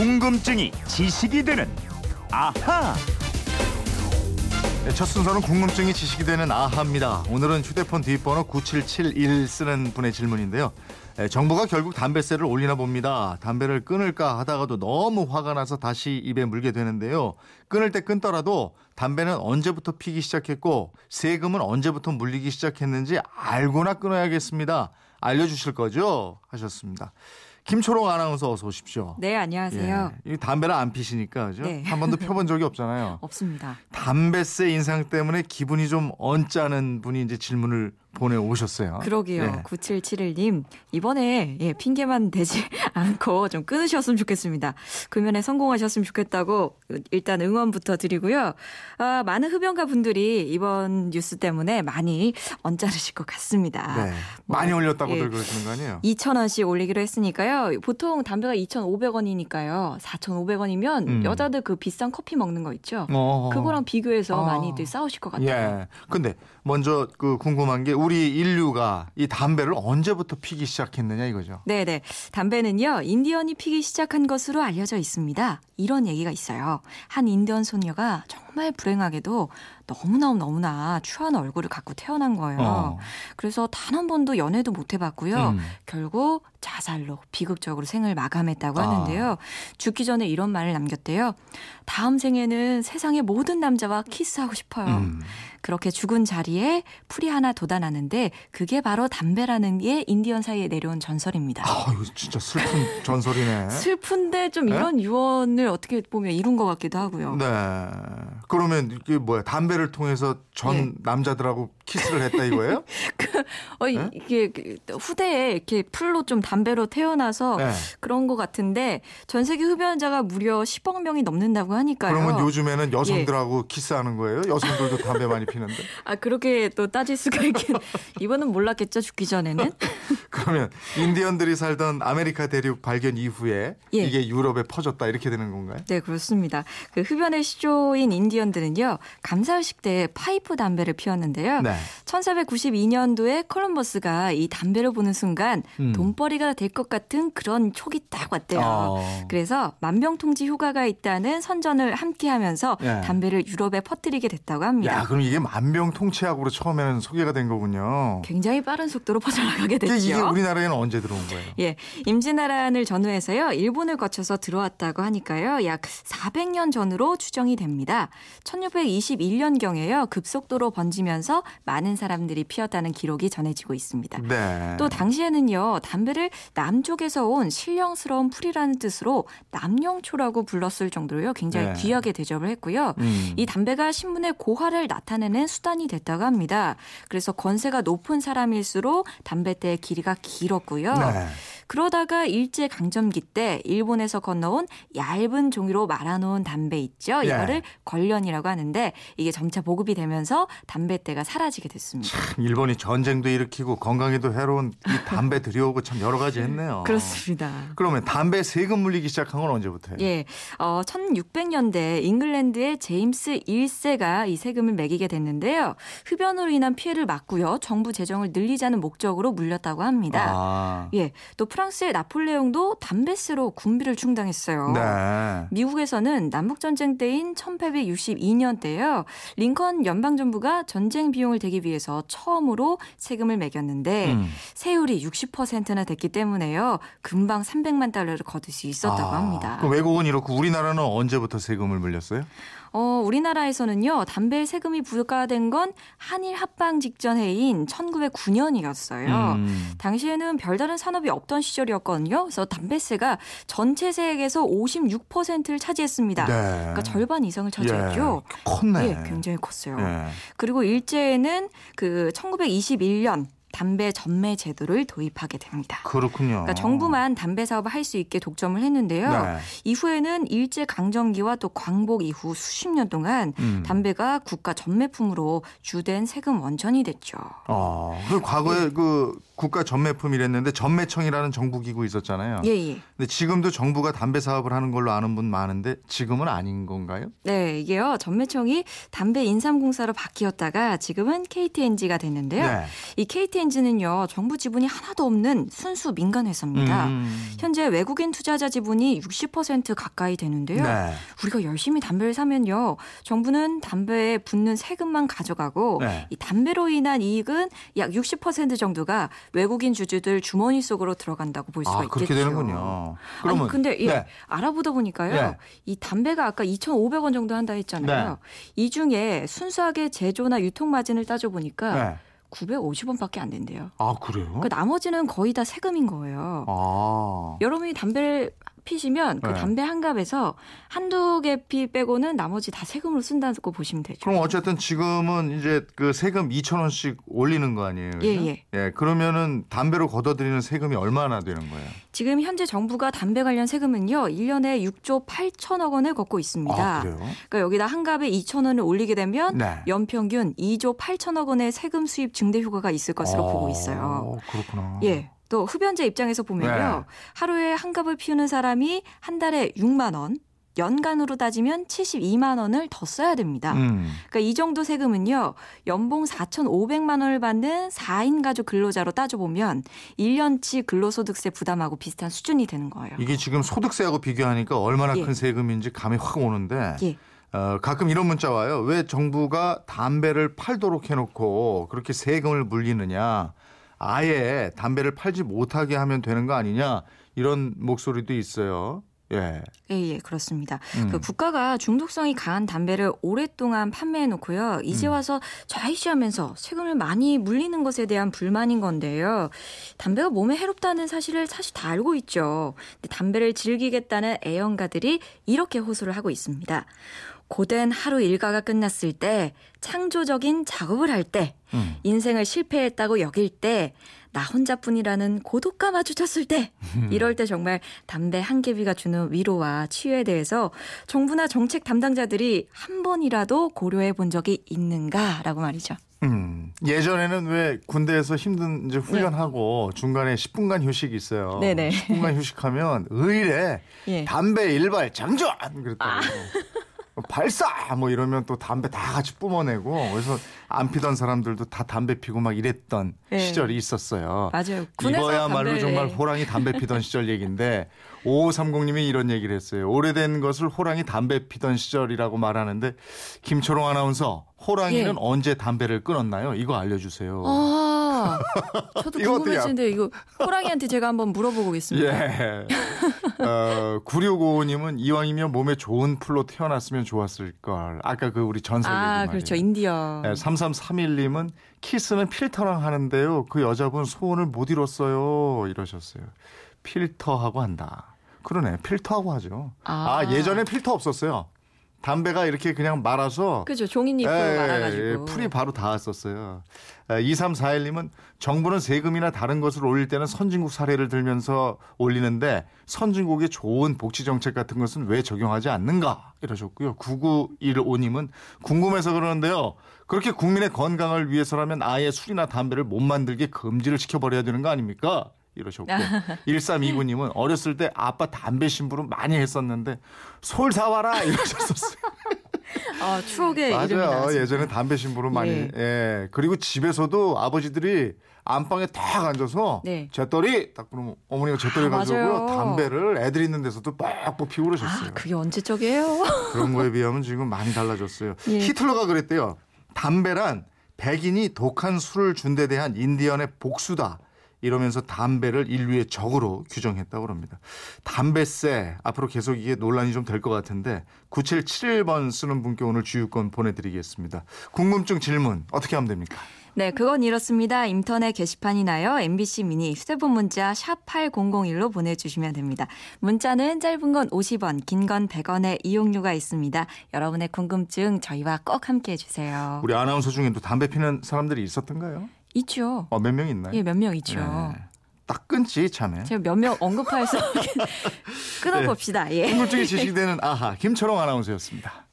궁금증이 지식이 되는 아하. 네, 첫 순서는 궁금증이 지식이 되는 아하입니다. 오늘은 휴대폰 뒷번호 9771 쓰는 분의 질문인데요. 네, 정부가 결국 담배세를 올리나 봅니다. 담배를 끊을까 하다가도 너무 화가 나서 다시 입에 물게 되는데요. 끊을 때 끊더라도 담배는 언제부터 피기 시작했고 세금은 언제부터 물리기 시작했는지 알고나 끊어야겠습니다. 알려주실 거죠? 하셨습니다. 김초롱 아나운서 어서 오십시오. 네, 안녕하세요. 예, 이 담배를 안 피시니까 그죠? 네. 한 번도 펴본 적이 없잖아요. 없습니다. 담배세 인상 때문에 기분이 좀 언짢은 분이 이제 질문을 보내오셨어요. 그러게요. 예. 9771님, 이번에 예, 핑계만 대지 않고 좀 끊으셨으면 좋겠습니다. 금연에 성공하셨으면 좋겠다고 일단 응원부터 드리고요. 아, 많은 흡연가 분들이 이번 뉴스 때문에 많이 언짢으실 것 같습니다. 네. 많이 올렸다고들 예. 그러시는 거 아니에요? 2,000원씩 올리기로 했으니까요. 보통 담배가 2,500원이니까요. 4,500원이면 음. 여자들 그 비싼 커피 먹는 거 있죠. 어. 그거랑 비교해서 아. 많이들 싸우실 것 같아요. 예. 근데 먼저 그 궁금한 게 우리 인류가 이 담배를 언제부터 피기 시작했느냐 이거죠. 네 네. 담배는요, 인디언이 피기 시작한 것으로 알려져 있습니다. 이런 얘기가 있어요. 한 인디언 소녀가 정말 불행하게도 너무나 너무나 추한 얼굴을 갖고 태어난 거예요. 어. 그래서 단 한 번도 연애도 못 해봤고요. 음. 결국 자살로 비극적으로 생을 마감했다고 아. 하는데요. 죽기 전에 이런 말을 남겼대요. 다음 생에는 세상의 모든 남자와 키스하고 싶어요. 음. 그렇게 죽은 자리에 풀이 하나 돋아나는데 그게 바로 담배라는 게 인디언 사이에 내려온 전설입니다. 아, 이거 진짜 슬픈 전설이네. 슬픈데 좀 네? 이런 유언을 어떻게 보면 이룬 것 같기도 하고요. 네. 그러면 이게 뭐야? 담배를 통해서 전 예. 남자들하고 키스를 했다 이거예요? 어, 이- 네? 이게 그 후대에 이렇게 풀로 좀 담배로 태어나서 네. 그런 것 같은데 전 세계 흡연자가 무려 10억 명이 넘는다고 하니까요. 그러면 요즘에는 예. 여성들하고 키스하는 거예요? 여성들도 담배 많이 피는데? 아 그렇게 또 따질 수가 있긴 이번은 몰랐겠죠 죽기 전에는. 그러면 인디언들이 살던 아메리카 대륙 발견 이후에 예. 이게 유럽에 퍼졌다 이렇게 되는 건가요? 네, 그렇습니다. 그 흡연의 시조인 인디언들은요, 감사 의식 때 파이프 담배를 피웠는데요. 네. 1492년도에 콜럼버스가 이 담배를 보는 순간 음. 돈벌이가 될 것 같은 그런 촉이 딱 왔대요. 어. 그래서 만병통치 효과가 있다는 선전을 함께 하면서 예. 담배를 유럽에 퍼뜨리게 됐다고 합니다. 야, 그럼 이게 만병통치약으로 처음에는 소개가 된 거군요. 굉장히 빠른 속도로 퍼져나가게 됐죠. 이게 우리나라에는 언제 들어온 거예요? 예, 임진왜란을 전후해서요 일본을 거쳐서 들어왔다고 하니까요 약 400년 전으로 추정이 됩니다. 1621년 경에요 급속도로 번지면서 많은 사람들이 피었다는 기록이 전해지고 있습니다. 네. 또 당시에는요 담배를 남쪽에서 온 신령스러운 풀이라는 뜻으로 남영초라고 불렀을 정도로요 굉장히 네. 귀하게 대접을 했고요. 음. 이 담배가 신분의 고하를 나타내는 수단이 됐다고 합니다. 그래서 권세가 높은 사람일수록 담배대의 길이가 길었고요. 네. 그러다가 일제 강점기 때 일본에서 건너온 얇은 종이로 말아놓은 담배 있죠. 예. 이거를 걸련이라고 하는데 이게 점차 보급이 되면서 담배대가 사라지게 됐습니다. 일본이 전쟁도 일으키고 건강에도 해로운 이 담배 들여오고 참 여러 가지 했네요. 그렇습니다. 그러면 담배 세금 물리기 시작한 건 언제부터예요? 예, 어, 1600년대 잉글랜드의 제임스 1세가 이 세금을 매기게 됐는데요. 흡연으로 인한 피해를 막고요. 정부 재정을 늘리자는 목적으로 물렸다고 합니다. 아. 예, 또 프랑 스의 나폴레옹도 담배세로 군비를 충당했어요. 네. 미국에서는 남북전쟁 때인 1862년 때요. 링컨 연방정부가 전쟁 비용을 대기 위해서 처음으로 세금을 매겼는데 음. 세율이 60%나 됐기 때문에요. 금방 300만 달러를 거둘 수 있었다고 아, 합니다. 외국은 이렇고 우리나라는 언제부터 세금을 물렸어요? 어, 우리나라에서는요. 담배 세금이 부과된 건 한일 합방 직전 해인 1909년이었어요. 음. 당시에는 별다른 산업이 없던 시절이었거든요. 그래서 담배세가 전체 세액에서 56%를 차지했습니다. 네. 그러니까 절반 이상을 차지했죠. 예, 컸네. 예, 굉장히 컸어요. 예. 그리고 일제에는 그 1921년 담배 전매 제도를 도입하게 됩니다. 그렇군요. 그러니까 정부만 담배 사업을 할 수 있게 독점을 했는데요. 네. 이후에는 일제 강점기와 또 광복 이후 수십 년 동안 음. 담배가 국가 전매품으로 주된 세금 원천이 됐죠. 어, 그 과거에 그 국가 전매품이랬는데 전매청이라는 정부 기구 있었잖아요. 예, 예. 근데 지금도 정부가 담배 사업을 하는 걸로 아는 분 많은데 지금은 아닌 건가요? 네, 이게요. 전매청이 담배 인삼공사로 바뀌었다가 지금은 KTNG가 됐는데요. 네. 이 KTNG 에이치엔즈는요 정부 지분이 하나도 없는 순수 민간 회사입니다. 음. 현재 외국인 투자자 지분이 60% 가까이 되는데요. 네. 우리가 열심히 담배를 사면요, 정부는 담배에 붙는 세금만 가져가고 네. 이 담배로 인한 이익은 약 60% 정도가 외국인 주주들 주머니 속으로 들어간다고 볼 수가 아, 있겠죠. 그렇게 되는군요. 그러면 아니 근데 예, 네. 알아보다 보니까요. 네. 이 담배가 아까 2,500원 정도 한다 했잖아요. 이 중에 순수하게 제조나 유통 마진을 따져 보니까 네. 950원밖에 안 된대요. 아, 그래요? 그 나머지는 거의 다 세금인 거예요. 아. 여러분이 담배를 피시면 그 네. 담배 한 갑에서 한두 개 피 빼고는 나머지 다 세금으로 쓴다고 보시면 되죠. 그럼 어쨌든 지금은 이제 그 세금 2천 원씩 올리는 거 아니에요? 예, 그죠? 예. 그러면은 담배로 걷어들이는 세금이 얼마나 되는 거예요? 지금 현재 정부가 담배 관련 세금은요. 1년에 6조 8천억 원을 걷고 있습니다. 아, 그래요? 그러니까 여기다 한 갑에 2천 원을 올리게 되면 네. 연평균 2조 8천억 원의 세금 수입 증대 효과가 있을 것으로 보고 있어요. 어, 그렇구나. 예. 또 흡연자 입장에서 보면요. 네. 하루에 한 갑을 피우는 사람이 한 달에 6만 원, 연간으로 따지면 72만 원을 더 써야 됩니다. 음. 그러니까 이 정도 세금은요. 연봉 4,500만 원을 받는 4인 가족 근로자로 따져 보면 1년치 근로소득세 부담하고 비슷한 수준이 되는 거예요. 이게 지금 소득세하고 비교하니까 얼마나 예. 큰 세금인지 감이 확 오는데 예. 어, 가끔 이런 문자 와요. 왜 정부가 담배를 팔도록 해놓고 그렇게 세금을 물리느냐. 아예 담배를 팔지 못하게 하면 되는 거 아니냐. 이런 목소리도 있어요. 예. 예, 예, 그렇습니다. 음. 그 국가가 중독성이 강한 담배를 오랫동안 판매해 놓고요. 이제 음. 와서 좌이시하면서 세금을 많이 물리는 것에 대한 불만인 건데요. 담배가 몸에 해롭다는 사실을 사실 다 알고 있죠. 근데 담배를 즐기겠다는 애연가들이 이렇게 호소를 하고 있습니다. 고된 하루 일과가 끝났을 때, 창조적인 작업을 할 때, 음. 인생을 실패했다고 여길 때, 나 혼자뿐이라는 고독과 마주쳤을 때, 이럴 때 정말 담배 한 개비가 주는 위로와 치유에 대해서 정부나 정책 담당자들이 한 번이라도 고려해 본 적이 있는가라고 말이죠. 음. 예전에는 왜 군대에서 힘든 이제 훈련하고 중간에 10분간 휴식이 있어요. 네. 네네. 10분간 휴식하면 의뢰 예. 담배 일발 장전 그랬다고. 발사 뭐 이러면 또 담배 다 같이 뿜어내고 그래서 안 피던 사람들도 다 담배 피고 막 이랬던 네. 시절이 있었어요. 맞아요. 이거야말로 정말 호랑이 담배 피던 시절 얘기인데 5530님이 이런 얘기를 했어요. 오래된 것을 호랑이 담배 피던 시절이라고 말하는데 김초롱 아나운서 호랑이는 예. 언제 담배를 끊었나요? 이거 알려주세요. 아, 저도 궁금해지는데 이거 호랑이한테 제가 한번 물어보고 있습니다. 예. 어, 9655님은 이왕이면 몸에 좋은 풀로 태어났으면 좋았을 걸. 아까 그 우리 전설 얘기 아, 말이에요. 그렇죠. 인디언. 네, 3331님은 키스는 필터랑 하는데요. 그 여자분 소원을 못 이뤘어요. 이러셨어요. 필터하고 한다. 그러네. 필터하고 하죠. 아, 아. 예전에 필터 없었어요. 담배가 이렇게 그냥 말아서 그죠. 종이잎으로 예, 말아가지고. 예, 풀이 바로 닿았었어요. 2341님은 정부는 세금이나 다른 것을 올릴 때는 선진국 사례를 들면서 올리는데 선진국의 좋은 복지 정책 같은 것은 왜 적용하지 않는가 이러셨고요. 9915님은 궁금해서 그러는데요. 그렇게 국민의 건강을 위해서라면 아예 술이나 담배를 못 만들게 금지를 시켜버려야 되는 거 아닙니까? 이러셨고 1329님은 어렸을 때 아빠 담배 심부름 많이 했었는데 솔 사와라 이러셨었어요. 아, 추억의 맞아요. 예전에 담배 심부름 많이. 예. 예. 그리고 집에서도 아버지들이 안방에 딱 앉아서 네. 재떨이 딱 그러면 어머니가 재떨이 아, 가지고. 담배를 애들 있는 데서도 빡빡 피우고 그러셨어요. 아, 그게 언제적이에요? 그런 거에 비하면 지금 많이 달라졌어요. 예. 히틀러가 그랬대요. 담배란 백인이 독한 술을 준 데 대한 인디언의 복수다. 이러면서 담배를 인류의 적으로 규정했다고 합니다. 담배세 앞으로 계속 이게 논란이 좀 될 것 같은데 9771번 쓰는 분께 오늘 주유권 보내드리겠습니다. 궁금증 질문 어떻게 하면 됩니까? 네, 그건 이렇습니다. 인터넷 게시판이나요. MBC 미니 휴대폰 문자 샵 8001로 보내주시면 됩니다. 문자는 짧은 건 50원, 긴 건 100원의 이용료가 있습니다. 여러분의 궁금증 저희와 꼭 함께 해 주세요. 우리 아나운서 중에도 담배 피는 사람들이 있었던가요? 있죠. 어, 몇 명 있나요? 예, 몇 명 있죠. 네. 딱 끊지 참에. 제가 몇 명 언급해서 끊어봅시다. 예. 궁금증이 지식되는 아하 김철홍 아나운서였습니다.